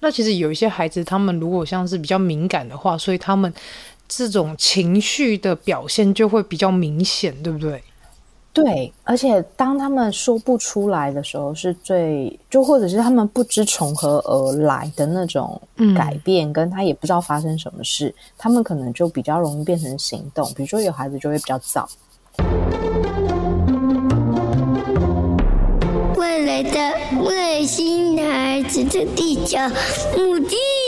那其实有一些孩子，他们如果像是比较敏感的话，所以他们这种情绪的表现就会比较明显，对不对？对，而且当他们说不出来的时候，是最就或者是他们不知从何而来的那种改变，嗯、跟他也不知道发生什么事，他们可能就比较容易变成行动。比如说有孩子就会比较躁。来的外星孩子的地球母亲。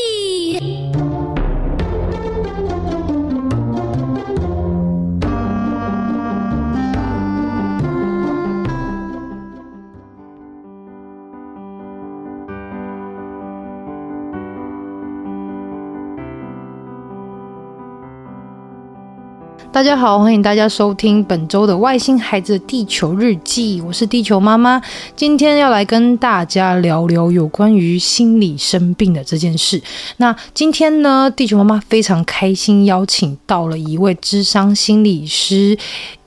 大家好，欢迎大家收听本周的《外星孩子地球日记》，我是地球妈妈，今天要来跟大家聊聊有关于心理生病的这件事。那今天呢，地球妈妈非常开心邀请到了一位智商心理师。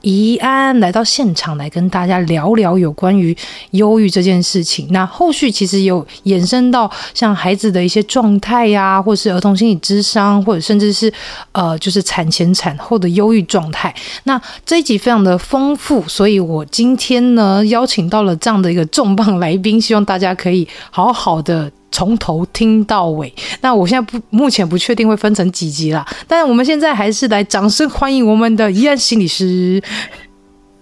怡安来到现场来跟大家聊聊有关于忧郁这件事情。那后续其实有延伸到像孩子的一些状态呀，或是儿童心理咨商，或者甚至是呃，就是产前产后的忧郁状态。那这一集非常的丰富，所以我今天呢邀请到了这样的一个重磅来宾，希望大家可以好好的。从头听到尾，那我现在不目前不确定会分成几集啦，但我们现在还是来掌声欢迎我们的怡安心理师。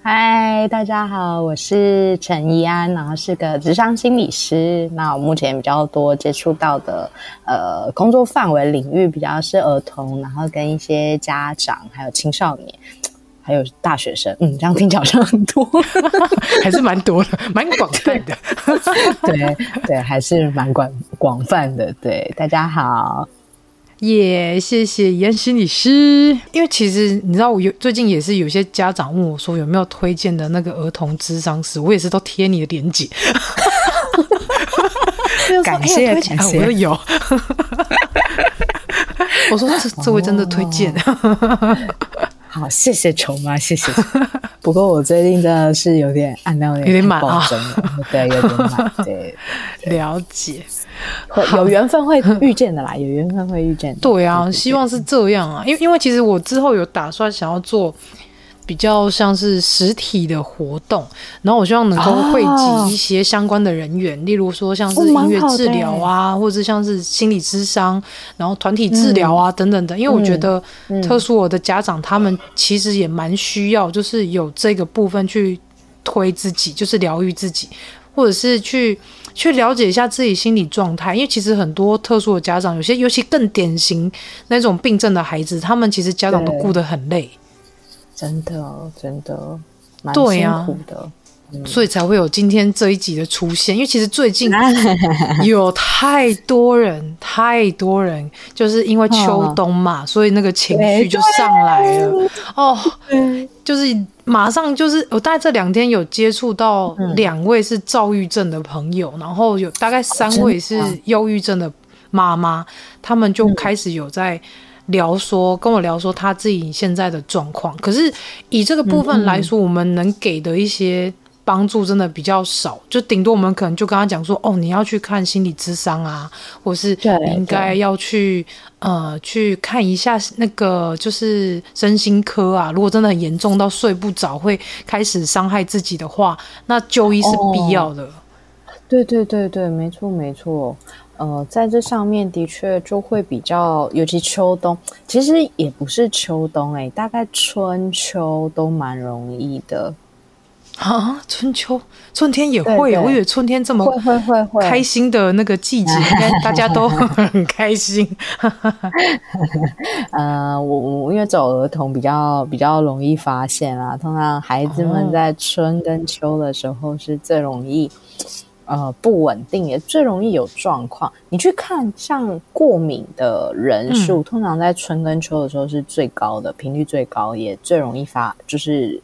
嗨，大家好，我是陈怡安，然后是个咨商心理师。那我目前比较多接触到的呃工作范围领域比较是儿童，然后跟一些家长还有青少年。还有大学生，嗯，这样听起来好像很多，还是蛮多的，蛮广泛的。对对，还是蛮广广泛的。对，大家好，耶、yeah，谢谢怡安心理师。因为其实你知道，我有最近也是有些家长问我说，有没有推荐的那个儿童智商师，我也是都贴你的链接。感谢感谢，我又有。我说这这位真的推荐。好，谢谢球妈，谢谢。不过我最近真的是有点按到有点满啊，对，有点满，对，了解。会有缘分会遇见的啦，有缘分会遇见的。对啊，希望是这样啊，因为因为其实我之后有打算想要做。比较像是实体的活动，然后我希望能够汇集一些相关的人员，哦、例如说像是音乐治疗啊，或者像是心理咨商，然后团体治疗啊、嗯、等等的。因为我觉得特殊我的家长他们其实也蛮需要，就是有这个部分去推自己，就是疗愈自己，或者是去去了解一下自己心理状态。因为其实很多特殊的家长，有些尤其更典型那种病症的孩子，他们其实家长都顾得很累。真的，真的蛮辛苦的，所以才会有今天这一集的出现。因为其实最近 有太多人，太多人，就是因为秋冬嘛，哦，所以那个情绪就上来了。哦，就是马上就是，我大概这两天有接触到两位是躁郁症的朋友，嗯，然后有大概三位是忧郁症的妈妈，他们就开始有在。聊说跟我聊说他自己现在的状况，可是以这个部分来说，我们能给的一些帮助真的比较少，就顶多我们可能就跟他讲说，哦，你要去看心理咨商啊，或是你应该要去呃去看一下那个就是身心科啊。如果真的很严重到睡不着，会开始伤害自己的话，那就医是必要的。哦，对对对对，没错没错。呃，在这上面的确就会比较，尤其秋冬，其实也不是秋冬哎、欸，大概春秋都蛮容易的啊。春秋春天也会，我以为春天这么会会会开心的那个季节，应该大家都 很开心。呃，我我因为走儿童比较比较容易发现啊，通常孩子们在春跟秋的时候是最容易。呃，不稳定也最容易有状况。你去看，像过敏的人数，嗯，通常在春跟秋的时候是最高的，频率最高，也最容易发，就是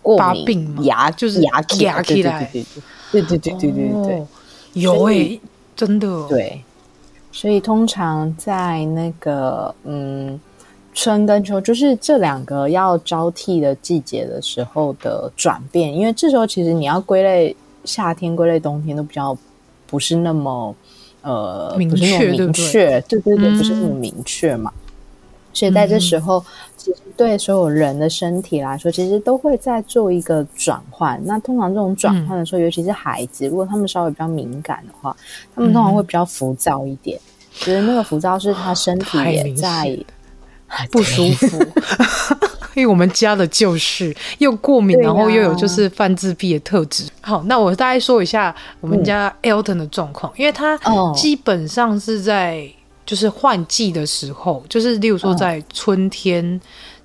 过敏病牙就是牙牙起来，对对对对对对对对，对，有诶、欸，真的对。所以通常在那个嗯春跟秋，就是这两个要交替的季节的时候的转变，因为这时候其实你要归类。夏天归类，冬天都比较不是那么呃明确，不是那么明确，对，对对不是那么明确嘛。所以在这时候，嗯、其实对所有人的身体来说，其实都会在做一个转换。那通常这种转换的时候，嗯、尤其是孩子，如果他们稍微比较敏感的话，他们通常会比较浮躁一点。其实、嗯、那个浮躁是他身体也在不舒服。因为我们家的就是又过敏，然后又有就是泛自闭的特质。好，那我大概说一下我们家 Elton 的状况，因为他基本上是在就是换季的时候，就是例如说在春天、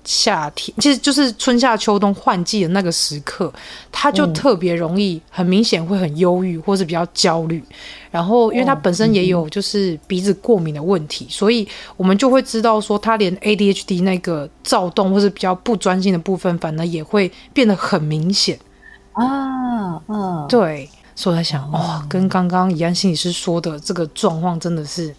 夏天，其实就是春夏秋冬换季的那个时刻，他就特别容易，很明显会很忧郁，或是比较焦虑。然后，因为他本身也有就是鼻子过敏的问题，所以我们就会知道说，他连 ADHD 那个躁动或是比较不专心的部分，反而也会变得很明显啊。嗯，对，所以我在想，哇、哦，跟刚刚怡安心理师说的这个状况真的是。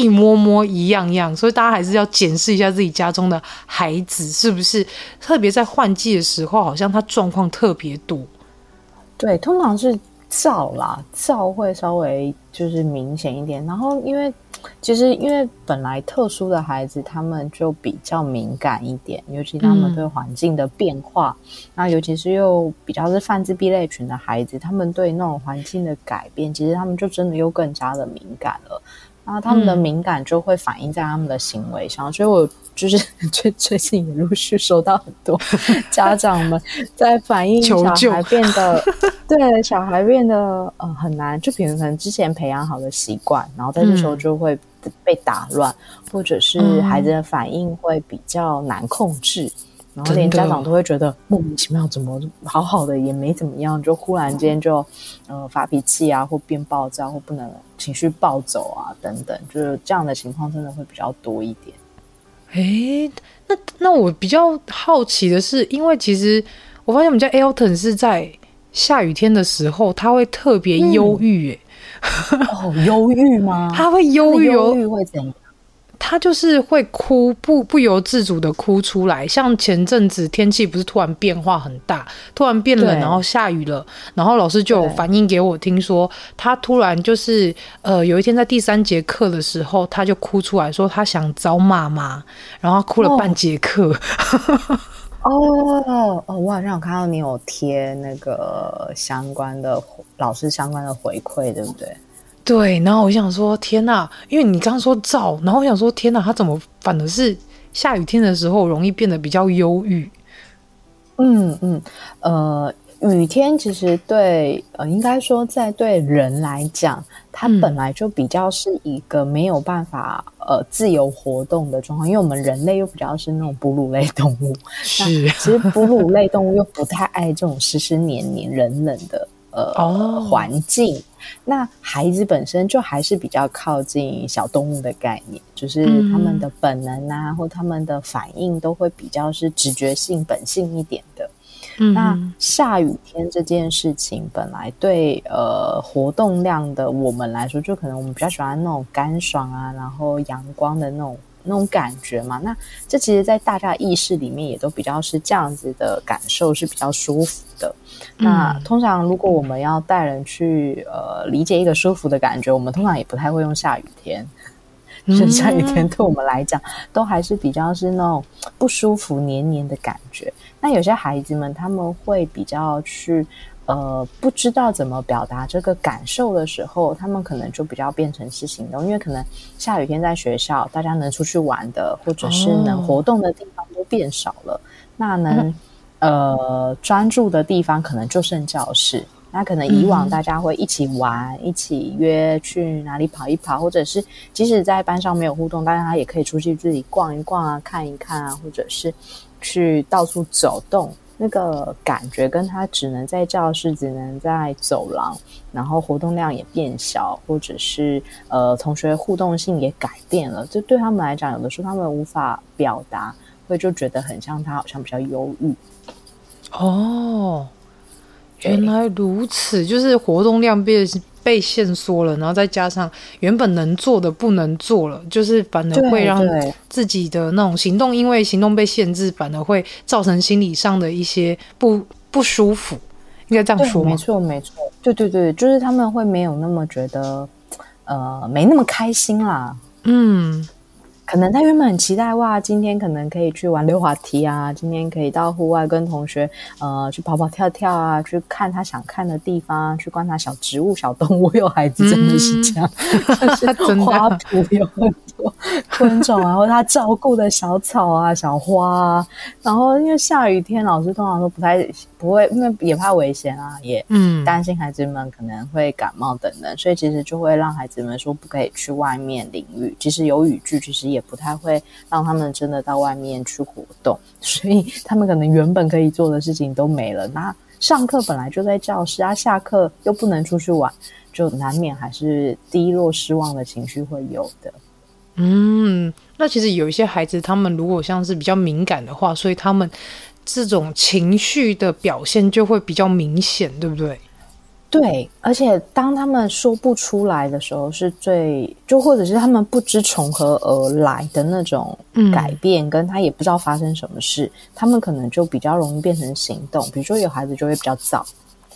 一摸摸一样样，所以大家还是要检视一下自己家中的孩子是不是，特别在换季的时候，好像他状况特别多。对，通常是燥啦，燥会稍微就是明显一点。然后因为其实因为本来特殊的孩子，他们就比较敏感一点，尤其他们对环境的变化，嗯、那尤其是又比较是泛自闭类群的孩子，他们对那种环境的改变，其实他们就真的又更加的敏感了。然后他们的敏感就会反映在他们的行为上，嗯、所以我就是 最最近也陆续收到很多 家长们在反映小孩变得，对小孩变得呃很难，就比如可能之前培养好的习惯，然后在这时候就会被打乱，嗯、或者是孩子的反应会比较难控制。然后连家长都会觉得莫名其妙，怎么好好的也没怎么样，就忽然间就呃发脾气啊，或变暴躁，或不能情绪暴走啊等等，就是这样的情况真的会比较多一点。诶，那那我比较好奇的是，因为其实我发现我们家 Elton 是在下雨天的时候，他会特别忧郁，诶、嗯，哦，忧郁吗？他会忧郁，忧郁会怎样？他就是会哭，不不由自主的哭出来。像前阵子天气不是突然变化很大，突然变冷，然后下雨了，然后老师就有反映给我，听说他突然就是呃，有一天在第三节课的时候，他就哭出来说他想找妈妈，然后哭了半节课。哦哦，哦，我好像有看到你有贴那个相关的老师相关的回馈，对不对？对，然后我想说，天哪！因为你刚刚说燥，然后我想说，天哪，他怎么反而是下雨天的时候容易变得比较忧郁？嗯嗯，呃，雨天其实对呃，应该说在对人来讲，它本来就比较是一个没有办法呃自由活动的状况，因为我们人类又比较是那种哺乳类动物，是其实哺乳类动物又不太爱这种湿湿黏黏、冷冷的。呃，哦、环境，那孩子本身就还是比较靠近小动物的概念，就是他们的本能啊，嗯、或他们的反应都会比较是直觉性、本性一点的。嗯，那下雨天这件事情，本来对呃活动量的我们来说，就可能我们比较喜欢那种干爽啊，然后阳光的那种。那种感觉嘛，那这其实，在大家意识里面也都比较是这样子的感受，是比较舒服的。嗯、那通常，如果我们要带人去呃理解一个舒服的感觉，我们通常也不太会用下雨天。是下雨天对我们来讲，都还是比较是那种不舒服、黏黏的感觉。那有些孩子们，他们会比较去。呃，不知道怎么表达这个感受的时候，他们可能就比较变成是行动，因为可能下雨天在学校，大家能出去玩的，或者是能活动的地方都变少了，哦、那能、嗯、呃专注的地方可能就剩教室。那可能以往大家会一起玩，嗯、一起约去哪里跑一跑，或者是即使在班上没有互动，大家也可以出去自己逛一逛啊，看一看啊，或者是去到处走动。那个感觉跟他只能在教室，只能在走廊，然后活动量也变小，或者是呃同学互动性也改变了，这对他们来讲，有的时候他们无法表达，会就觉得很像他好像比较忧郁。哦，原来如此，就是活动量变。被限缩了，然后再加上原本能做的不能做了，就是反而会让自己的那种行动，因为行动被限制，反而会造成心理上的一些不不舒服，应该这样说吗？没错，没错，对对对，就是他们会没有那么觉得呃没那么开心啦。嗯。可能他原本很期待哇，今天可能可以去玩溜滑梯啊，今天可以到户外跟同学呃去跑跑跳跳啊，去看他想看的地方，去观察小植物、小动物。有孩子真的是这样，嗯、是花圃有很多 昆虫啊，或者他照顾的小草啊、小花啊。然后因为下雨天，老师通常都不太不会，因为也怕危险啊，也嗯担心孩子们可能会感冒等等，所以其实就会让孩子们说不可以去外面淋雨。其实有雨具，其实也不太会让他们真的到外面去活动，所以他们可能原本可以做的事情都没了。那上课本来就在教室啊，下课又不能出去玩，就难免还是低落、失望的情绪会有的。嗯，那其实有一些孩子，他们如果像是比较敏感的话，所以他们这种情绪的表现就会比较明显，对不对？对，而且当他们说不出来的时候，是最就或者是他们不知从何而来的那种改变，嗯、跟他也不知道发生什么事，他们可能就比较容易变成行动。比如说有孩子就会比较躁。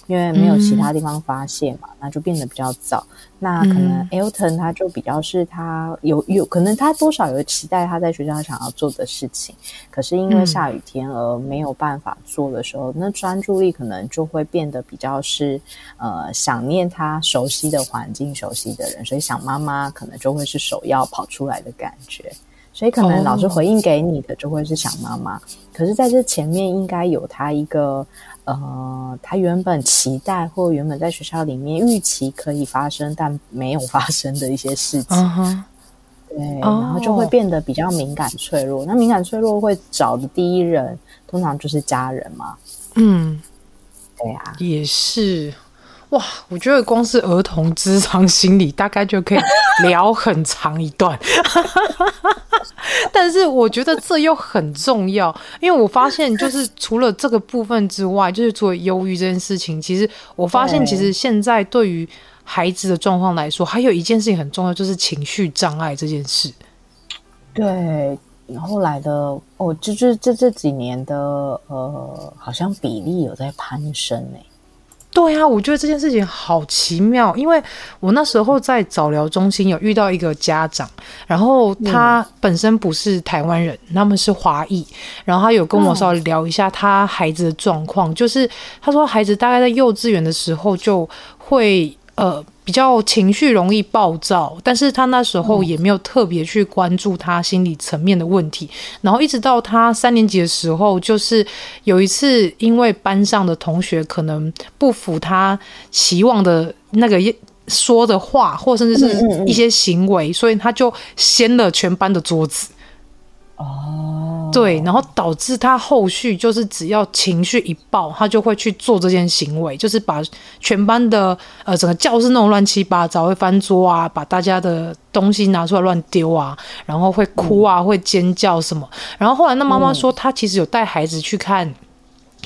因为没有其他地方发泄嘛，嗯、那就变得比较早。那可能 Elton 他就比较是他有有可能他多少有期待他在学校想要做的事情，可是因为下雨天而没有办法做的时候，嗯、那专注力可能就会变得比较是呃想念他熟悉的环境、熟悉的人，所以想妈妈可能就会是首要跑出来的感觉。所以可能老师回应给你的就会是想妈妈，哦、可是在这前面应该有他一个。呃，他原本期待或原本在学校里面预期可以发生但没有发生的一些事情，uh huh. 对，oh. 然后就会变得比较敏感脆弱。那敏感脆弱会找的第一人通常就是家人嘛。嗯，对啊，也是。哇，我觉得光是儿童智商心理大概就可以聊很长一段，但是我觉得这又很重要，因为我发现就是除了这个部分之外，就是除了忧郁这件事情，其实我发现其实现在对于孩子的状况来说，还有一件事情很重要，就是情绪障碍这件事。对，后来的哦，就是这这几年的呃，好像比例有在攀升呢。对啊，我觉得这件事情好奇妙，因为我那时候在早疗中心有遇到一个家长，然后他本身不是台湾人，他们是华裔，然后他有跟我稍微聊一下他孩子的状况，就是他说孩子大概在幼稚园的时候就会呃。比较情绪容易暴躁，但是他那时候也没有特别去关注他心理层面的问题，然后一直到他三年级的时候，就是有一次因为班上的同学可能不符他期望的那个说的话，或甚至是一些行为，所以他就掀了全班的桌子。哦，对，然后导致他后续就是只要情绪一爆，他就会去做这件行为，就是把全班的呃整个教室弄乱七八糟，会翻桌啊，把大家的东西拿出来乱丢啊，然后会哭啊，会尖叫什么。然后后来那妈妈说，她其实有带孩子去看。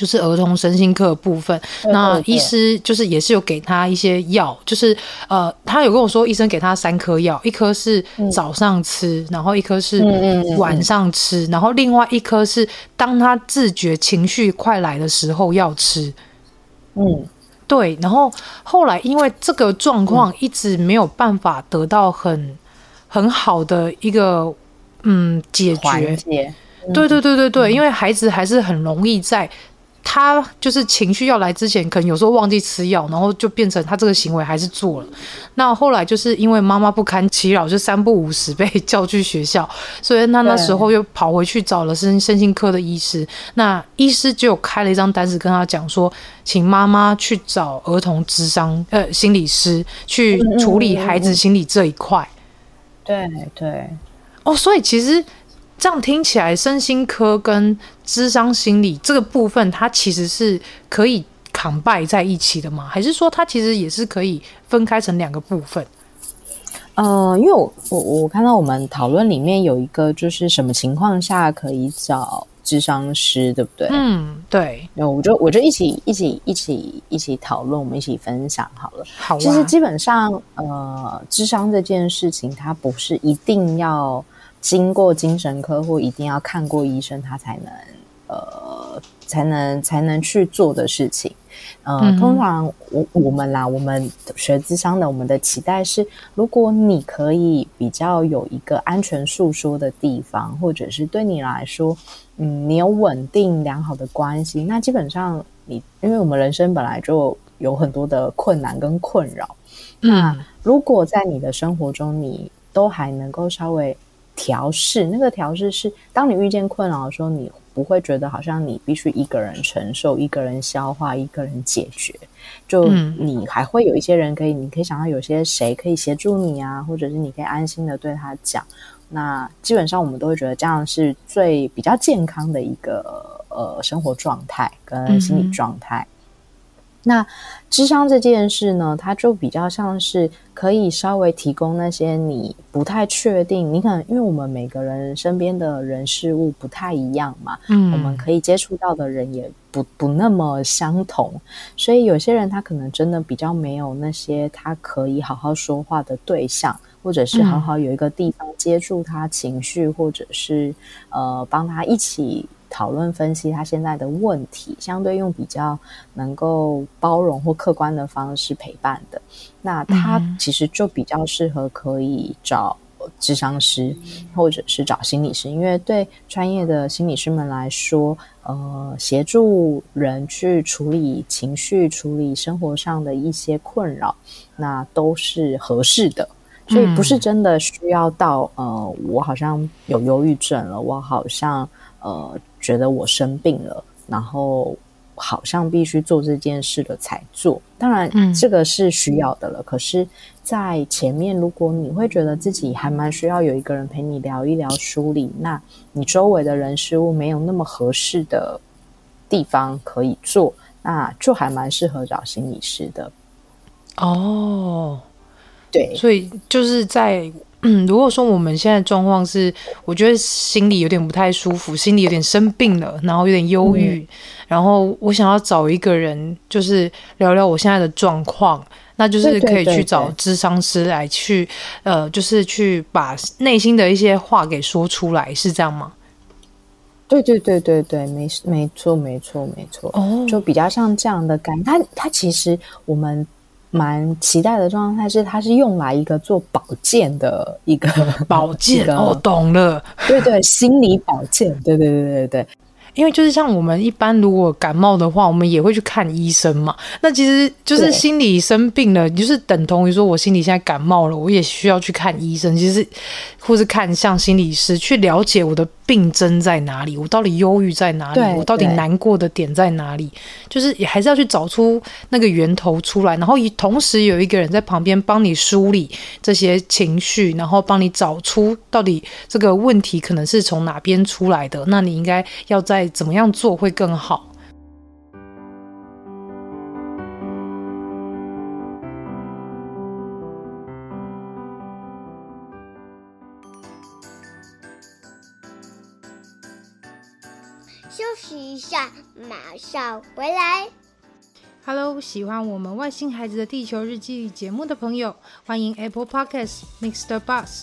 就是儿童身心课的部分，那医师就是也是有给他一些药，就是呃，他有跟我说，医生给他三颗药，一颗是早上吃，然后一颗是晚上吃，然后另外一颗是当他自觉情绪快来的时候要吃。嗯，对，然后后来因为这个状况一直没有办法得到很很好的一个嗯解决，对对对对对，因为孩子还是很容易在。他就是情绪要来之前，可能有时候忘记吃药，然后就变成他这个行为还是做了。那后来就是因为妈妈不堪其扰，就三不五时被叫去学校，所以他那时候又跑回去找了身身心科的医师。那医师就开了一张单子跟他讲说，请妈妈去找儿童智商呃心理师去处理孩子心理这一块。对对，哦，所以其实。这样听起来，身心科跟智商心理这个部分，它其实是可以 combine 在一起的吗？还是说它其实也是可以分开成两个部分？呃，因为我我我看到我们讨论里面有一个，就是什么情况下可以找智商师，对不对？嗯，对。那我就我就一起一起一起一起讨论，我们一起分享好了。好啊。其实基本上，呃，智商这件事情，它不是一定要。经过精神科或一定要看过医生，他才能呃才能才能去做的事情。呃，嗯、通常我我们啦，我们学智商的，我们的期待是，如果你可以比较有一个安全诉说的地方，或者是对你来说，嗯，你有稳定良好的关系，那基本上你，因为我们人生本来就有很多的困难跟困扰，嗯、那如果在你的生活中，你都还能够稍微调试，那个调试是，当你遇见困扰的时候，你。不会觉得好像你必须一个人承受、一个人消化、一个人解决，就你还会有一些人可以，你可以想到有些谁可以协助你啊，或者是你可以安心的对他讲。那基本上我们都会觉得这样是最比较健康的一个呃生活状态跟心理状态。嗯那智商这件事呢，它就比较像是可以稍微提供那些你不太确定，你可能因为我们每个人身边的人事物不太一样嘛，嗯，我们可以接触到的人也不不那么相同，所以有些人他可能真的比较没有那些他可以好好说话的对象，或者是好好有一个地方接触他情绪，或者是呃帮他一起。讨论分析他现在的问题，相对用比较能够包容或客观的方式陪伴的，那他其实就比较适合可以找智商师或者是找心理师，因为对专业的心理师们来说，呃，协助人去处理情绪、处理生活上的一些困扰，那都是合适的，所以不是真的需要到呃，我好像有忧郁症了，我好像呃。觉得我生病了，然后好像必须做这件事了才做。当然，这个是需要的了。嗯、可是，在前面，如果你会觉得自己还蛮需要有一个人陪你聊一聊、梳理，那你周围的人事物没有那么合适的地方可以做，那就还蛮适合找心理师的。哦，对，所以就是在。嗯，如果说我们现在状况是，我觉得心里有点不太舒服，心里有点生病了，然后有点忧郁，嗯、然后我想要找一个人，就是聊聊我现在的状况，那就是可以去找智商师来去，呃，就是去把内心的一些话给说出来，是这样吗？对对对对对，没没错没错没错，哦，就比较像这样的感，他他其实我们。蛮期待的状态是，它是用来一个做保健的一个 保健，我、哦、懂了，对对，心理保健，对对对对对。因为就是像我们一般，如果感冒的话，我们也会去看医生嘛。那其实就是心理生病了，就是等同于说我心里现在感冒了，我也需要去看医生，其实或是看像心理师去了解我的病症在哪里，我到底忧郁在哪里，我到底难过的点在哪里，就是也还是要去找出那个源头出来，然后同时有一个人在旁边帮你梳理这些情绪，然后帮你找出到底这个问题可能是从哪边出来的，那你应该要在。怎么样做会更好？小回来。Hello，喜欢我们外星孩子的地球日记节目的朋友，欢迎 Apple Podcasts MixerBox。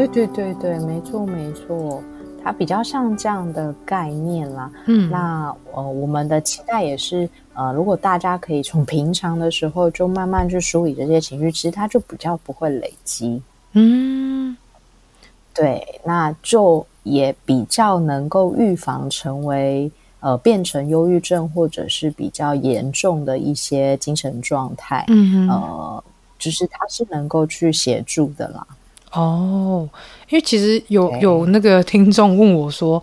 对对对对，没错没错，它比较像这样的概念啦。嗯，那呃，我们的期待也是，呃，如果大家可以从平常的时候就慢慢去梳理这些情绪，其实它就比较不会累积。嗯，对，那就也比较能够预防成为呃变成忧郁症或者是比较严重的一些精神状态。嗯哼，呃，就是它是能够去协助的啦。哦，因为其实有有那个听众问我说，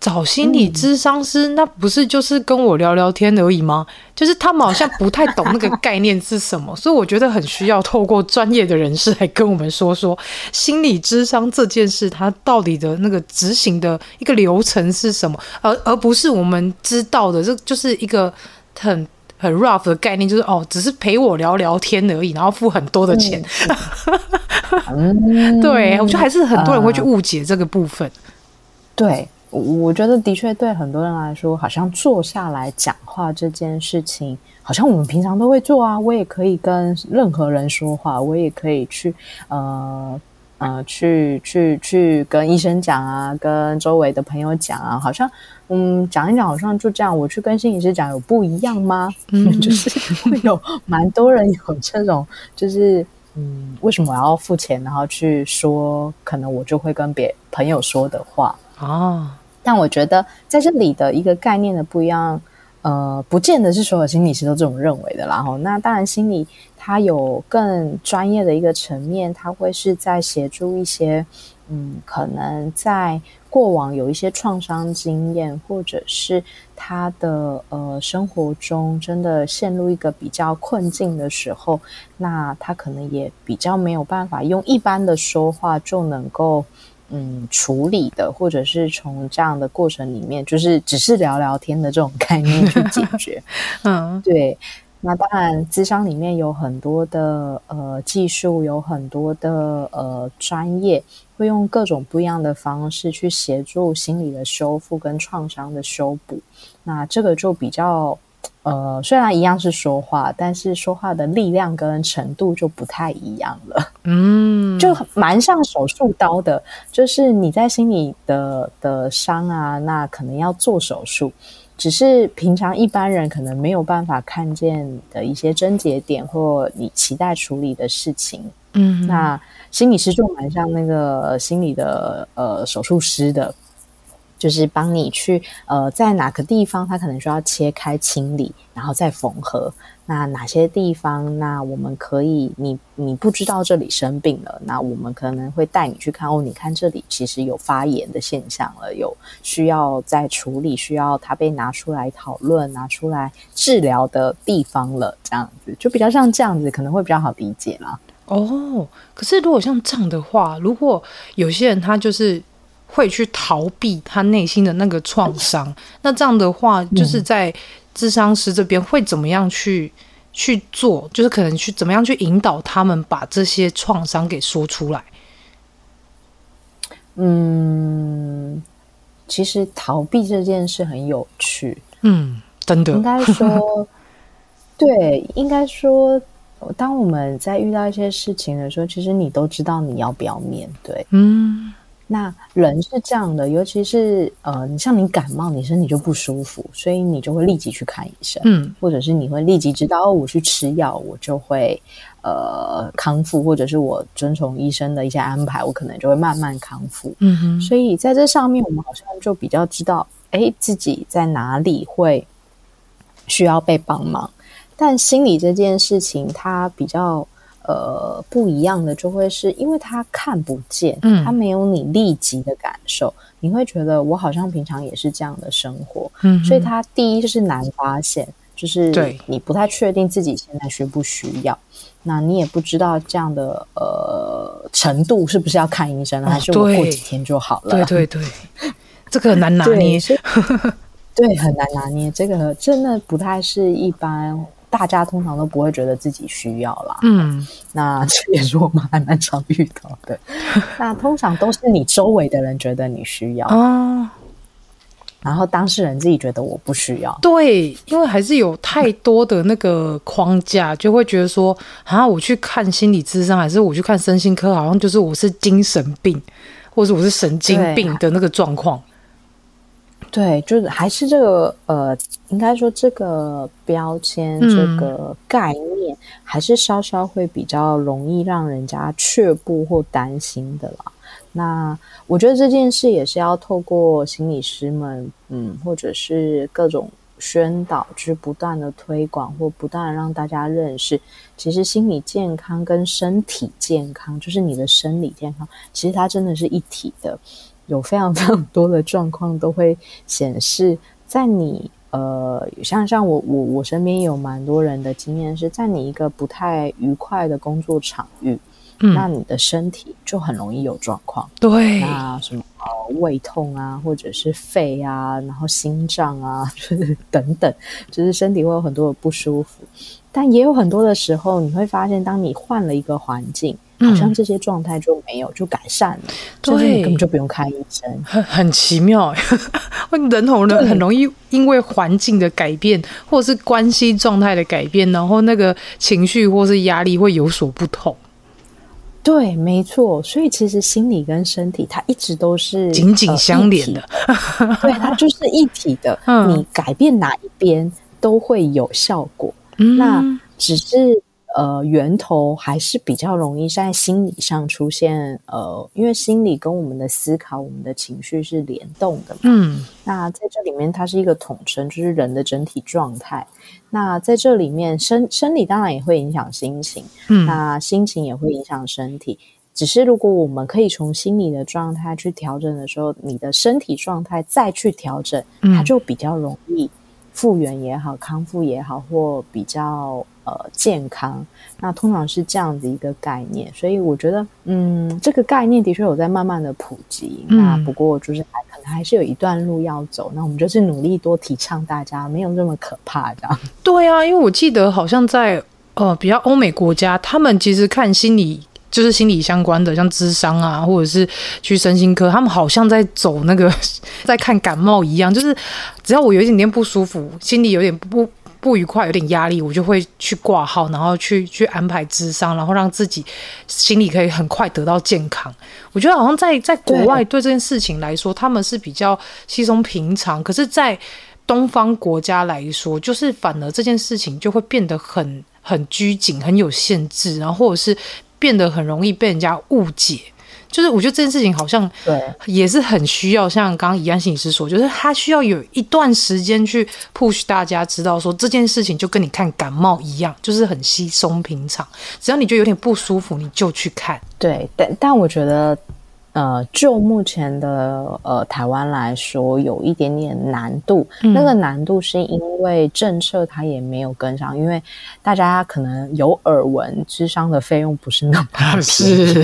找心理咨商师，嗯、那不是就是跟我聊聊天而已吗？就是他们好像不太懂那个概念是什么，所以我觉得很需要透过专业的人士来跟我们说说心理咨商这件事，它到底的那个执行的一个流程是什么，而而不是我们知道的，这就是一个很很 rough 的概念，就是哦，只是陪我聊聊天而已，然后付很多的钱。嗯、对，我觉得还是很多人会去误解这个部分。呃、对。我觉得的确对很多人来说，好像坐下来讲话这件事情，好像我们平常都会做啊。我也可以跟任何人说话，我也可以去呃呃去去去跟医生讲啊，跟周围的朋友讲啊。好像嗯讲一讲，好像就这样。我去跟心理师讲有不一样吗？嗯，就是会有蛮多人有这种，就是嗯，为什么我要付钱，然后去说可能我就会跟别朋友说的话哦。但我觉得在这里的一个概念的不一样，呃，不见得是所有心理师都这种认为的啦。然后，那当然，心理它有更专业的一个层面，它会是在协助一些，嗯，可能在过往有一些创伤经验，或者是他的呃生活中真的陷入一个比较困境的时候，那他可能也比较没有办法用一般的说话就能够。嗯，处理的，或者是从这样的过程里面，就是只是聊聊天的这种概念去解决。嗯，对。那当然，咨商里面有很多的呃技术，有很多的呃专业，会用各种不一样的方式去协助心理的修复跟创伤的修补。那这个就比较。呃，虽然一样是说话，但是说话的力量跟程度就不太一样了。嗯，就蛮像手术刀的，就是你在心里的的伤啊，那可能要做手术，只是平常一般人可能没有办法看见的一些症结点或你期待处理的事情。嗯，那心理师就蛮像那个心理的呃手术师的。就是帮你去，呃，在哪个地方，他可能需要切开清理，然后再缝合。那哪些地方，那我们可以，你你不知道这里生病了，那我们可能会带你去看。哦，你看这里其实有发炎的现象了，有需要再处理，需要它被拿出来讨论、拿出来治疗的地方了。这样子就比较像这样子，可能会比较好理解啦。哦，可是如果像这样的话，如果有些人他就是。会去逃避他内心的那个创伤，那这样的话，就是在智商师这边会怎么样去去做？就是可能去怎么样去引导他们把这些创伤给说出来。嗯，其实逃避这件事很有趣。嗯，真的，应该说，对，应该说，当我们在遇到一些事情的时候，其实你都知道你要不要面对。嗯。那人是这样的，尤其是呃，你像你感冒，你身体就不舒服，所以你就会立即去看医生，嗯，或者是你会立即知道，哦，我去吃药，我就会呃康复，或者是我遵从医生的一些安排，我可能就会慢慢康复，嗯哼。所以在这上面，我们好像就比较知道，哎，自己在哪里会需要被帮忙，但心理这件事情，它比较。呃，不一样的就会是因为他看不见，嗯，他没有你立即的感受，你会觉得我好像平常也是这样的生活，嗯，所以他第一就是难发现，就是对。你不太确定自己现在需不需要，那你也不知道这样的呃程度是不是要看医生，哦，还是我过几天就好了？对。对对，这个很难拿捏，对，对，很难拿捏，这个真的不太是一般。大家通常都不会觉得自己需要啦，嗯，那这也是我们还蛮常遇到的。那通常都是你周围的人觉得你需要啊，然后当事人自己觉得我不需要。对，因为还是有太多的那个框架，就会觉得说，啊，我去看心理咨商，还是我去看身心科，好像就是我是精神病，或者我是神经病的那个状况。对，就是还是这个呃，应该说这个标签、嗯、这个概念，还是稍稍会比较容易让人家却步或担心的啦。那我觉得这件事也是要透过心理师们，嗯，或者是各种宣导，就是不断的推广或不断让大家认识，其实心理健康跟身体健康，就是你的生理健康，其实它真的是一体的。有非常 非常多的状况都会显示，在你呃，像像我我我身边有蛮多人的经验是在你一个不太愉快的工作场域。嗯、那你的身体就很容易有状况，对，那什么胃痛啊，或者是肺啊，然后心脏啊，就是等等，就是身体会有很多的不舒服。但也有很多的时候，你会发现，当你换了一个环境，嗯、好像这些状态就没有，就改善了，所以你根本就不用看医生，很很奇妙。人同人很容易因为环境的改变，或者是关系状态的改变，然后那个情绪或是压力会有所不同。对，没错，所以其实心理跟身体它一直都是紧紧相连的，呃、对，它就是一体的。嗯、你改变哪一边都会有效果，嗯、那只是。呃，源头还是比较容易在心理上出现。呃，因为心理跟我们的思考、我们的情绪是联动的嘛。嗯，那在这里面，它是一个统称，就是人的整体状态。那在这里面，生生理当然也会影响心情，嗯，那心情也会影响身体。只是如果我们可以从心理的状态去调整的时候，你的身体状态再去调整，它就比较容易复原也好，康复也好，或比较。呃，健康，那通常是这样子一个概念，所以我觉得，嗯，这个概念的确有在慢慢的普及。嗯、那不过就是还可能还是有一段路要走。那我们就是努力多提倡大家，没有那么可怕，这样。对啊，因为我记得好像在呃比较欧美国家，他们其实看心理就是心理相关的，像智商啊，或者是去身心科，他们好像在走那个 在看感冒一样，就是只要我有一点点不舒服，心里有点不。不愉快，有点压力，我就会去挂号，然后去去安排智商，然后让自己心里可以很快得到健康。我觉得好像在在国外对这件事情来说，他们是比较稀松平常，可是，在东方国家来说，就是反而这件事情就会变得很很拘谨，很有限制，然后或者是变得很容易被人家误解。就是我觉得这件事情好像对，也是很需要像刚刚怡安心理师说，就是他需要有一段时间去 push 大家知道说这件事情就跟你看感冒一样，就是很稀松平常，只要你觉得有点不舒服，你就去看。对，但但我觉得。呃，就目前的呃台湾来说，有一点点难度。嗯、那个难度是因为政策它也没有跟上，因为大家可能有耳闻，智商的费用不是那么便宜，是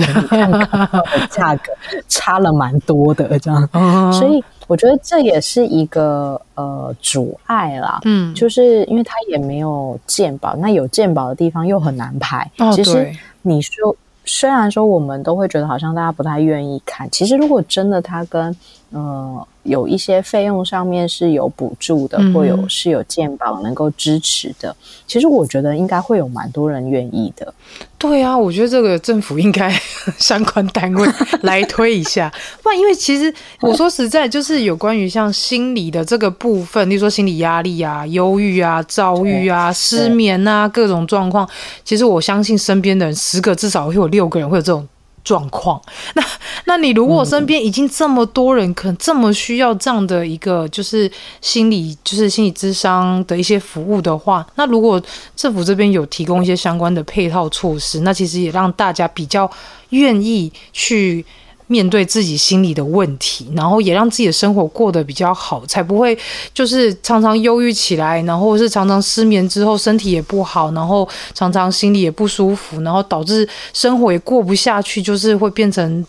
价格 差了蛮多的这样。嗯、所以我觉得这也是一个呃阻碍啦。嗯，就是因为它也没有鉴宝，那有鉴宝的地方又很难排。哦、其实你说。虽然说我们都会觉得好像大家不太愿意看，其实如果真的他跟呃有一些费用上面是有补助的，嗯、或有是有健保能够支持的，其实我觉得应该会有蛮多人愿意的。对啊，我觉得这个政府应该 相关单位来推一下，不然因为其实我说实在，就是有关于像心理的这个部分，例如说心理压力啊、忧郁啊、躁郁啊、失眠啊各种状况，其实我相信身边的人十个至少会有六个人会有这种。状况，那那你如果身边已经这么多人，可这么需要这样的一个就是心理就是心理智商的一些服务的话，那如果政府这边有提供一些相关的配套措施，那其实也让大家比较愿意去。面对自己心里的问题，然后也让自己的生活过得比较好，才不会就是常常忧郁起来，然后是常常失眠之后身体也不好，然后常常心里也不舒服，然后导致生活也过不下去，就是会变成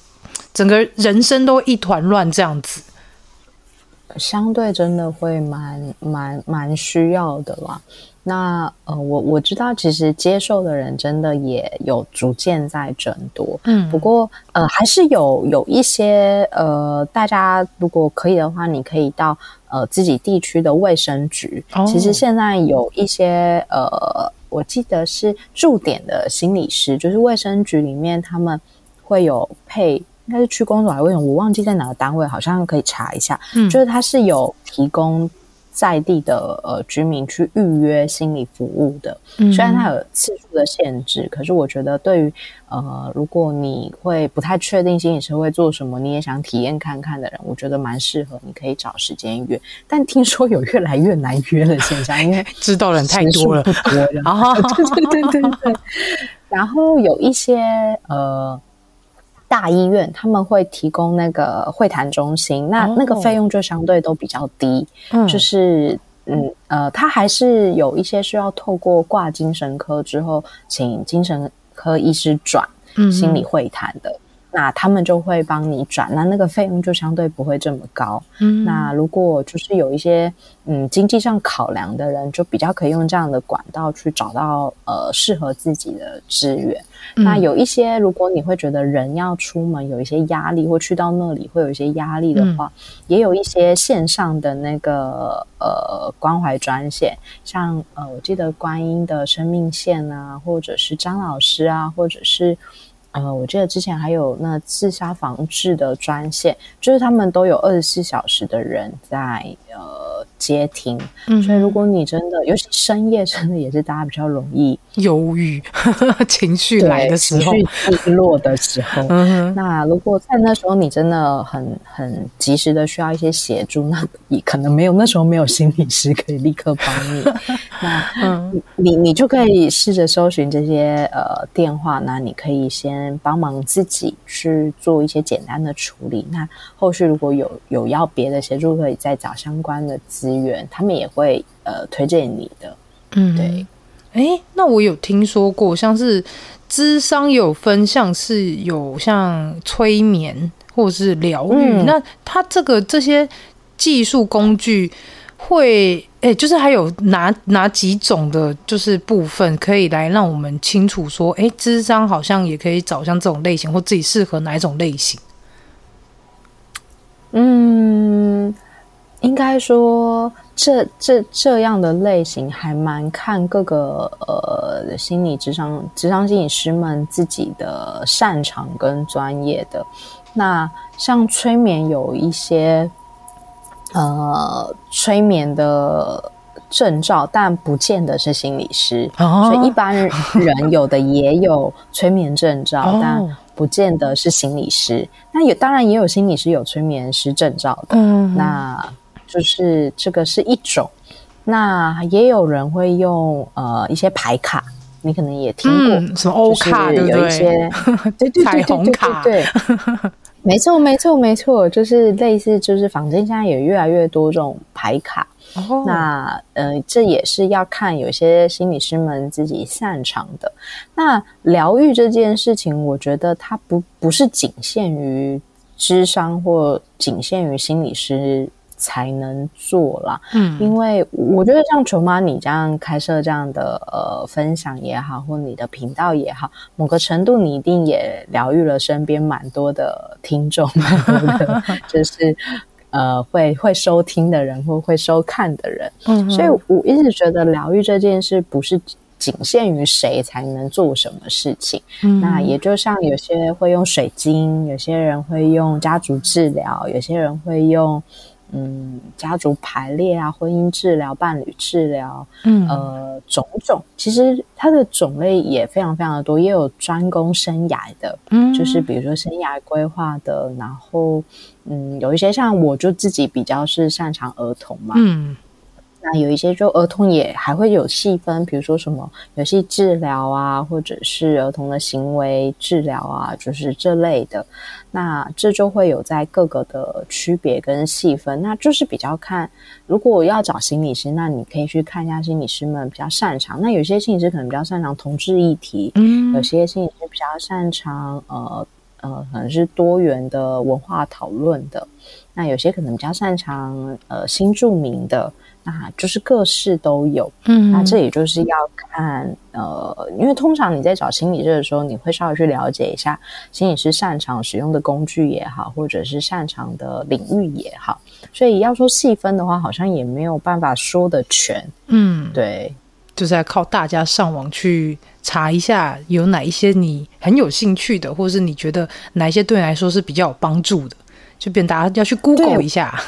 整个人生都一团乱这样子。相对真的会蛮蛮蛮需要的啦。那呃，我我知道，其实接受的人真的也有逐渐在增多，嗯，不过呃，还是有有一些呃，大家如果可以的话，你可以到呃自己地区的卫生局。哦，其实现在有一些呃，我记得是驻点的心理师，就是卫生局里面他们会有配，应该是去工作还是卫生，我忘记在哪个单位，好像可以查一下，嗯，就是他是有提供。在地的呃居民去预约心理服务的，虽然它有次数的限制，嗯、可是我觉得对于呃如果你会不太确定心理师会做什么，你也想体验看看的人，我觉得蛮适合，你可以找时间约。但听说有越来越难约的现象，因为 知道人太多了，不多了。对对对对对。然后有一些呃。大医院他们会提供那个会谈中心，那、哦、那个费用就相对都比较低，嗯、就是嗯呃，他还是有一些需要透过挂精神科之后，请精神科医师转心理会谈的。嗯那他们就会帮你转，那那个费用就相对不会这么高。嗯，那如果就是有一些嗯经济上考量的人，就比较可以用这样的管道去找到呃适合自己的资源。嗯。那有一些，如果你会觉得人要出门有一些压力，或去到那里会有一些压力的话，嗯，也有一些线上的那个呃关怀专线，像呃我记得观音的生命线啊，或者是张老师啊，或者是。呃，我记得之前还有那自杀防治的专线，就是他们都有二十四小时的人在呃接听，嗯，所以如果你真的，尤其深夜，真的也是大家比较容易忧郁 情绪来的时候，情绪低落的时候，嗯，那如果在那时候你真的很很及时的需要一些协助，那你可能没有那时候没有心理师可以立刻帮你，那嗯，你你就可以试着搜寻这些呃电话，那你可以先。帮忙自己去做一些简单的处理。那后续如果有有要别的协助，可以再找相关的资源，他们也会呃推荐你的。嗯，对。哎，那我有听说过，像是智商有分，像是有像催眠或者是疗愈。嗯、那他这个这些技术工具。会，哎、就是还有哪哪几种的，就是部分可以来让我们清楚说，哎、欸，咨商好像也可以找像这种类型，或自己适合哪一种类型。嗯，应该说这这这样的类型还蛮看各个呃心理咨商咨商心理师们自己的擅长跟专业的。那像催眠有一些。呃，催眠的证照，但不见得是心理师，哦、所以一般人有的也有催眠证照，哦、但不见得是心理师。那有，当然也有心理师有催眠师证照的，嗯，那就是这个是一种。那也有人会用呃一些牌卡，你可能也听过，嗯、什么欧卡，对不对？对对对，彩虹卡，对。没错，没错，没错，就是类似，就是坊间现在也越来越多这种牌卡。Oh. 那呃，这也是要看有些心理师们自己擅长的。那疗愈这件事情，我觉得它不不是仅限于智商或仅限于心理师。才能做啦，嗯，因为我觉得像球妈你这样开设这样的呃分享也好，或你的频道也好，某个程度你一定也疗愈了身边蛮多的听众，就是呃会会收听的人或会收看的人，嗯，所以我一直觉得疗愈这件事不是仅限于谁才能做什么事情，嗯，那也就像有些会用水晶，有些人会用家族治疗，有些人会用。嗯，家族排列啊，婚姻治疗、伴侣治疗，嗯，呃，种种，其实它的种类也非常非常的多，也有专攻生涯的，嗯，就是比如说生涯规划的，然后，嗯，有一些像我就自己比较是擅长儿童嘛，嗯。那有一些就儿童也还会有细分，比如说什么游戏治疗啊，或者是儿童的行为治疗啊，就是这类的。那这就会有在各个的区别跟细分。那就是比较看，如果要找心理师，那你可以去看一下心理师们比较擅长。那有些心理师可能比较擅长同志议题，嗯，有些心理师比较擅长呃呃，可能是多元的文化讨论的。那有些可能比较擅长呃新著名的。那就是各式都有，嗯，那这也就是要看，呃，因为通常你在找心理师的时候，你会稍微去了解一下心理师擅长使用的工具也好，或者是擅长的领域也好，所以要说细分的话，好像也没有办法说的全，嗯，对，就是要靠大家上网去查一下，有哪一些你很有兴趣的，或者是你觉得哪一些对你来说是比较有帮助的，就变大家要去 Google 一下。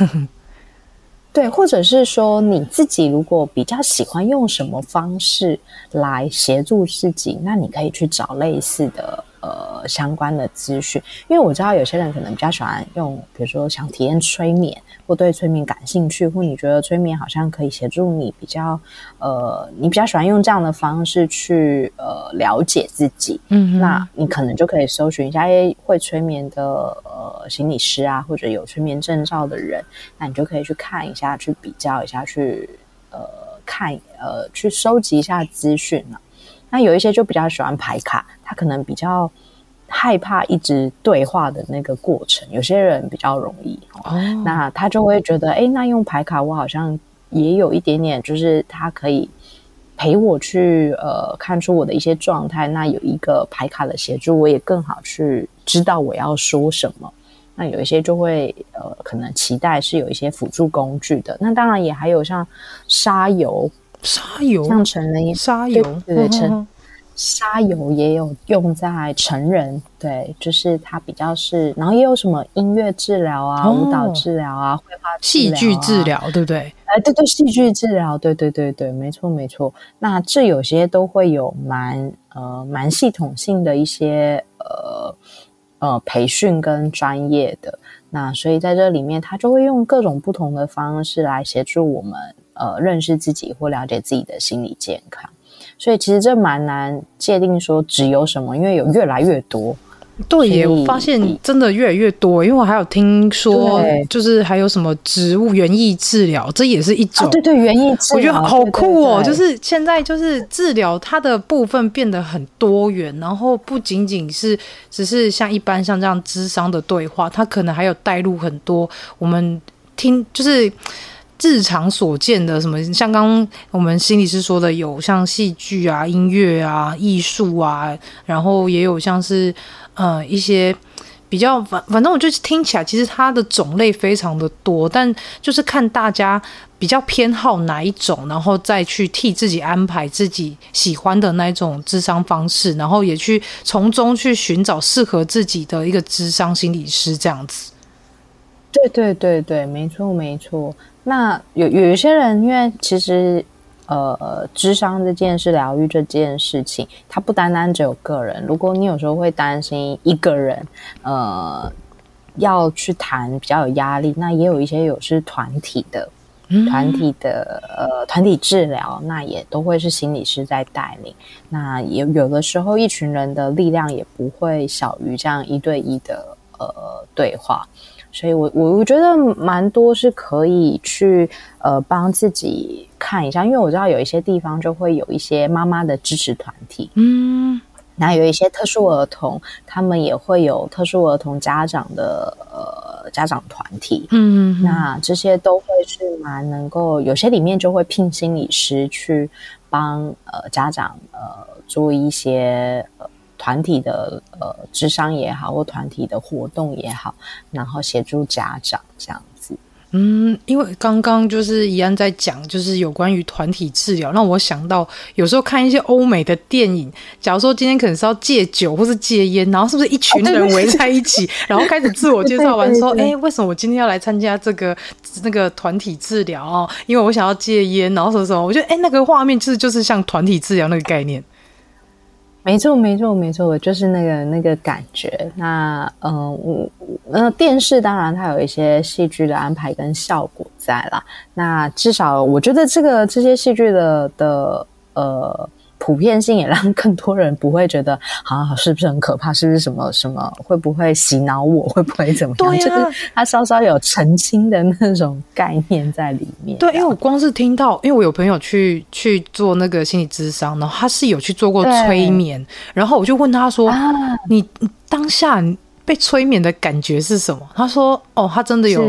对，或者是说你自己如果比较喜欢用什么方式来协助自己，那你可以去找类似的呃相关的资讯，因为我知道有些人可能比较喜欢用，比如说想体验催眠，或对催眠感兴趣，或你觉得催眠好像可以协助你比较呃，你比较喜欢用这样的方式去呃了解自己，嗯，那你可能就可以搜寻一下，诶，会催眠的呃心理师啊，或者有催眠证照的人，那你就可以去看一下，去比较一下，去呃看呃去收集一下资讯了。那有一些就比较喜欢排卡，他可能比较害怕一直对话的那个过程。有些人比较容易，哦、那他就会觉得，哎，那用排卡我好像也有一点点，就是他可以陪我去呃看出我的一些状态。那有一个排卡的协助，我也更好去知道我要说什么。那有一些就会呃可能期待是有一些辅助工具的。那当然也还有像沙游。沙游像成人沙游，对对，成沙游也有用在成人，对，就是它比较是，然后也有什么音乐治疗啊、舞蹈治疗啊、绘画、戏剧治疗，对不对？哎，对对，戏剧治疗，对对对对，没错没错。那这有些都会有蛮呃蛮系统性的一些呃呃培训跟专业的，那所以在这里面，他就会用各种不同的方式来协助我们。呃，认识自己或了解自己的心理健康，所以其实这蛮难界定说只有什么，因为有越来越多。对耶，我发现真的越来越多，因为我还有听说，就是还有什么植物园艺治疗，这也是一种。啊、对对，园艺治疗，我觉得好酷哦！对对对，就是现在就是治疗它的部分变得很多元，然后不仅仅是只是像一般像这样智商的对话，它可能还有带入很多我们听就是。日常所见的什么，像刚我们心理师说的，有像戏剧啊、音乐啊、艺术啊，然后也有像是呃一些比较反反正我就听起来，其实它的种类非常的多，但就是看大家比较偏好哪一种，然后再去替自己安排自己喜欢的那一种智商方式，然后也去从中去寻找适合自己的一个智商心理师这样子。对对对对，没错没错。那有有一些人，因为其实呃，智商这件事、疗愈这件事情，它不单单只有个人。如果你有时候会担心一个人呃要去谈比较有压力，那也有一些有是团体的，团体的呃团体治疗，那也都会是心理师在带领。那有有的时候，一群人的力量也不会小于这样一对一的呃对话。所以我，我我觉得蛮多是可以去呃帮自己看一下，因为我知道有一些地方就会有一些妈妈的支持团体，嗯，那有一些特殊儿童，他们也会有特殊儿童家长的呃家长团体，嗯，那这些都会是蛮能够，有些里面就会聘心理师去帮呃家长呃做一些呃。团体的呃，智商也好，或团体的活动也好，然后协助家长这样子。嗯，因为刚刚就是怡安在讲，就是有关于团体治疗，让我想到有时候看一些欧美的电影，假如说今天可能是要戒酒或是戒烟，然后是不是一群人 围在一起，然后开始自我介绍完说，哎，为什么我今天要来参加这个那个团体治疗哦？因为我想要戒烟，然后什么什么，我觉得哎，那个画面其实就是像团体治疗那个概念。没错，没错，没错，我就是那个那个感觉。那嗯，我那电视当然它有一些戏剧的安排跟效果在啦。那至少我觉得这个这些戏剧的的呃。普遍性也让更多人不会觉得啊，是不是很可怕？是不是什么什么？会不会洗脑我？会不会怎么样？对啊，就是他稍稍有澄清的那种概念在里面。对，因为我光是听到，因为我有朋友去去做那个心理咨商，然后他是有去做过催眠，然后我就问他说：“啊，你当下被催眠的感觉是什么？”他说：“哦，他真的有。”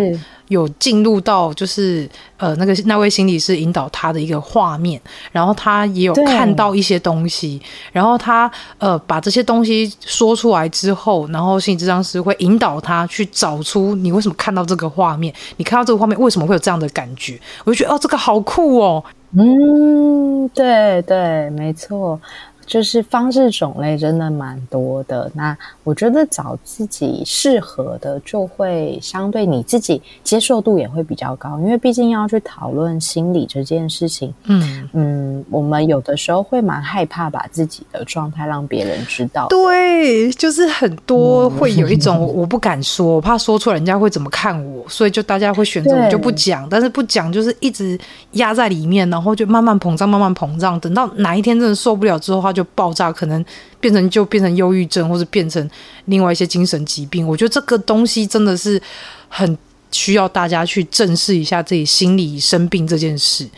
有进入到就是呃那个那位心理师引导他的一个画面，然后他也有看到一些东西，然后他呃把这些东西说出来之后，然后心理咨商师会引导他去找出你为什么看到这个画面，你看到这个画面为什么会有这样的感觉？我就觉得哦，这个好酷哦。嗯，对对，没错。就是方式种类真的蛮多的。那我觉得找自己适合的，就会相对你自己接受度也会比较高，因为毕竟要去讨论心理这件事情。嗯嗯，我们有的时候会蛮害怕把自己的状态让别人知道。对，就是很多会有一种我不敢说，我怕说出来人家会怎么看我，所以就大家会选择我就不讲。但是不讲就是一直压在里面，然后就慢慢膨胀，慢慢膨胀，等到哪一天真的受不了之后，它就爆炸，可能变成就变成忧郁症，或者变成另外一些精神疾病。我觉得这个东西真的是很需要大家去正视一下自己心理生病这件事。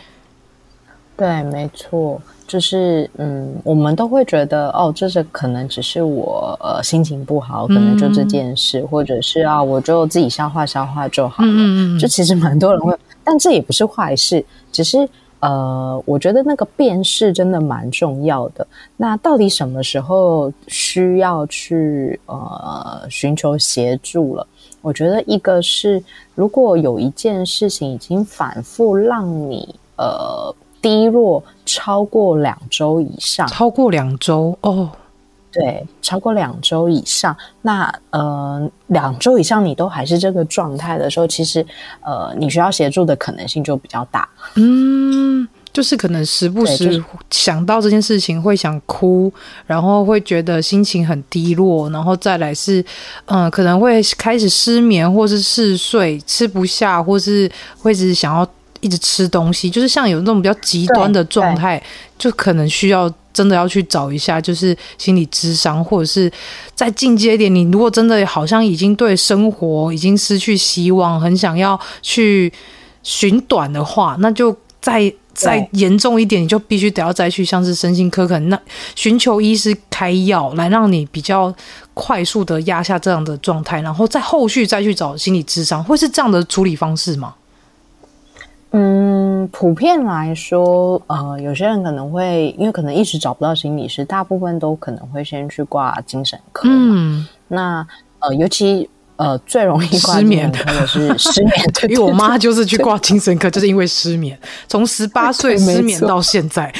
对，没错，就是嗯，我们都会觉得哦，这是可能只是我呃心情不好，可能就这件事，嗯、或者是啊，我就自己消化消化就好了。嗯嗯，就其实蛮多人会，但这也不是坏事，只是。呃，我觉得那个辨识真的蛮重要的。那到底什么时候需要去呃寻求协助了？我觉得一个是，如果有一件事情已经反复让你呃低落超过两周以上，超过两周哦。对，超过两周以上，那呃，两周以上你都还是这个状态的时候，其实呃，你需要协助的可能性就比较大。嗯，就是可能时不时想到这件事情会想哭，然后会觉得心情很低落，然后再来是嗯、呃，可能会开始失眠，或是嗜睡，吃不下，或是会一直想要一直吃东西，就是像有那种比较极端的状态，就可能需要。真的要去找一下，就是心理咨商，或者是再进阶一点。你如果真的好像已经对生活已经失去希望，很想要去寻短的话，那就再再严重一点，你就必须得要再去像是身心科，可能那寻求医师开药来让你比较快速的压下这样的状态，然后再后续再去找心理咨商，会是这样的处理方式吗？嗯，普遍来说，呃，有些人可能会因为可能一直找不到心理师，大部分都可能会先去挂精神科。嗯，那呃，尤其呃最容易挂精神科的是失眠，失眠，因为我妈就是去挂精神科，就是因为失眠，从十八岁失眠到现在。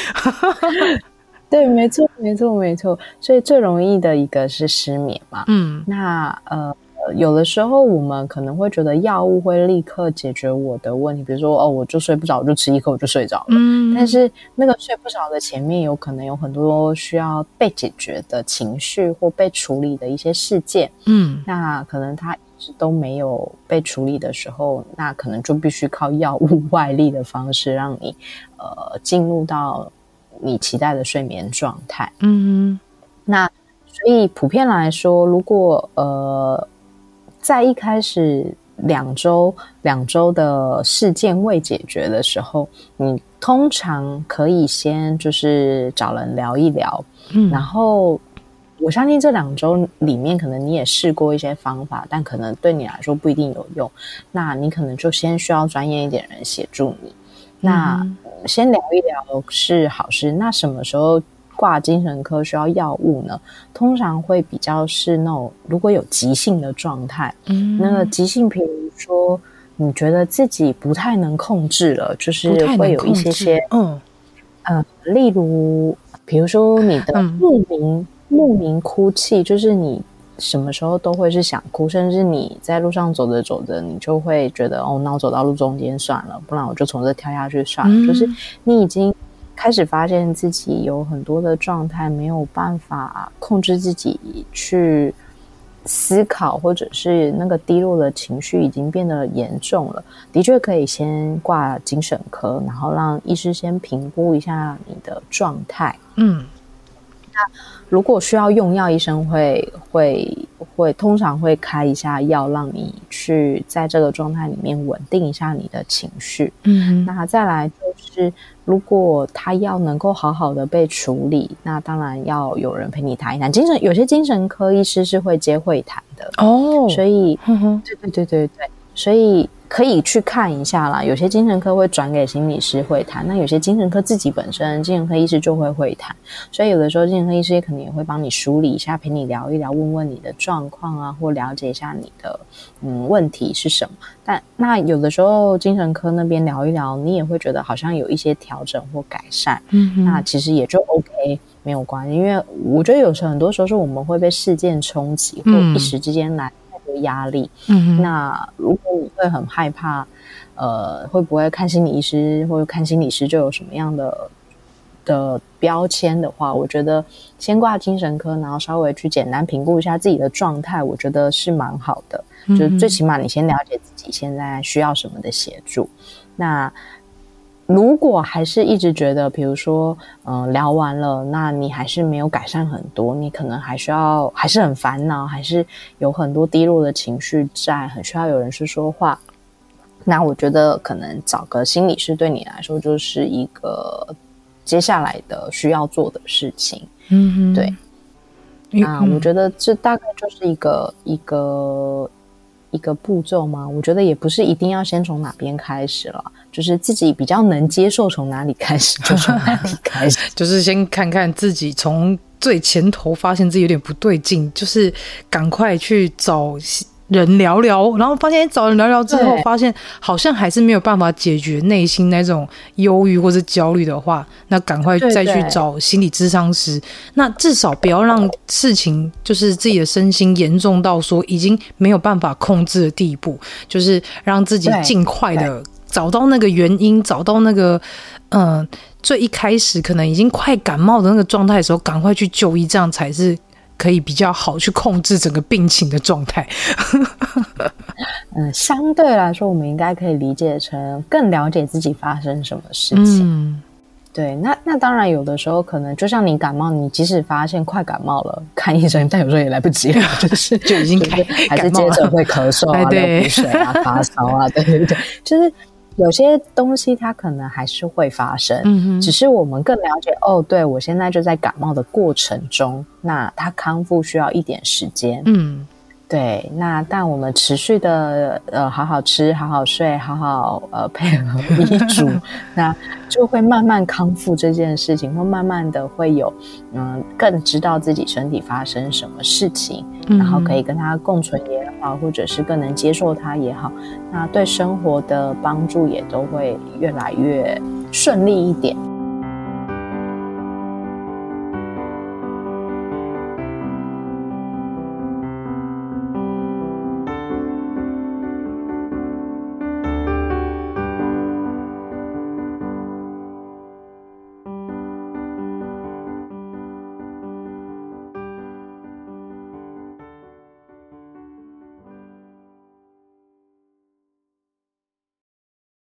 对，没错，没错，没错。所以最容易的一个是失眠嘛。嗯，那呃。有的时候，我们可能会觉得药物会立刻解决我的问题，比如说，哦，我就睡不着，我就吃一颗，我就睡着了。嗯，但是那个睡不着的前面，有可能有很多需要被解决的情绪或被处理的一些事件。嗯，那可能他一直都没有被处理的时候，那可能就必须靠药物外力的方式，让你呃进入到你期待的睡眠状态。嗯，那所以普遍来说，如果呃。在一开始两周两周的事件未解决的时候，你通常可以先就是找人聊一聊，嗯，然后我相信这两周里面可能你也试过一些方法，但可能对你来说不一定有用，那你可能就先需要专业一点人协助你。那先聊一聊是好事，那什么时候挂精神科需要药物呢？通常会比较是那种如果有急性的状态，嗯，那个急性，比如说你觉得自己不太能控制了，就是会有一些些，嗯嗯、呃，例如比如说你的莫名莫名哭泣，就是你什么时候都会是想哭，甚至你在路上走着走着，你就会觉得哦，那我走到路中间算了，不然我就从这跳下去算了，嗯、就是你已经。开始发现自己有很多的状态没有办法控制自己去思考，或者是那个低落的情绪已经变得严重了，的确可以先挂精神科，然后让医师先评估一下你的状态。嗯，如果需要用药，医生会会会通常会开一下药，让你去在这个状态里面稳定一下你的情绪。嗯，那再来就是。如果他要能够好好的被处理，那当然要有人陪你谈一谈。精神有些精神科医师是会接会谈的哦，所以，对对对对对，所以可以去看一下啦，有些精神科会转给心理师会谈，那有些精神科自己本身精神科医师就会会谈，所以有的时候精神科医师也可能也会帮你梳理一下，陪你聊一聊，问问你的状况啊，或了解一下你的嗯问题是什么。但那有的时候精神科那边聊一聊，你也会觉得好像有一些调整或改善，嗯哼，那其实也就 OK，没有关系，因为我觉得有时候很多时候是我们会被事件冲击，或一时之间来。压力，嗯，那如果你会很害怕，呃，会不会看心理医师或者看心理师就有什么样的的标签的话，我觉得先挂精神科，然后稍微去简单评估一下自己的状态，我觉得是蛮好的。嗯，就是最起码你先了解自己现在需要什么的协助，那。如果还是一直觉得，比如说，嗯、呃，聊完了，那你还是没有改善很多，你可能还需要，还是很烦恼，还是有很多低落的情绪在，很需要有人去说话。那我觉得可能找个心理师对你来说就是一个接下来的需要做的事情。嗯哼，对。那我觉得这大概就是一个一个。一个步骤吗？我觉得也不是一定要先从哪边开始了，就是自己比较能接受从哪里开始就从哪里开始，就是先看看自己从最前头发现自己有点不对劲，就是赶快去找。人聊聊，然后发现找人聊聊之后，发现好像还是没有办法解决内心那种忧郁或者焦虑的话，那赶快再去找心理咨商师。那至少不要让事情就是自己的身心严重到说已经没有办法控制的地步，就是让自己尽快的找到那个原因，找到那个嗯、呃、最一开始可能已经快感冒的那个状态的时候，赶快去就医，这样才是。可以比较好去控制整个病情的状态。嗯，相对来说，我们应该可以理解成更了解自己发生什么事情。嗯，对。那那当然，有的时候可能就像你感冒，你即使发现快感冒了，看医生，但有时候也来不及了，就是就已经开还是接着会咳嗽啊、流鼻水啊、发烧啊，对对对，就是。有些东西它可能还是会发生，嗯哼，只是我们更了解哦。对，我现在就在感冒的过程中，那它康复需要一点时间，嗯。对，那但我们持续的呃，好好吃，好好睡，好好呃配合 医嘱，那就会慢慢康复这件事情，会慢慢的会有嗯，更知道自己身体发生什么事情，嗯、然后可以跟他共存也好，或者是更能接受他也好，那对生活的帮助也都会越来越顺利一点。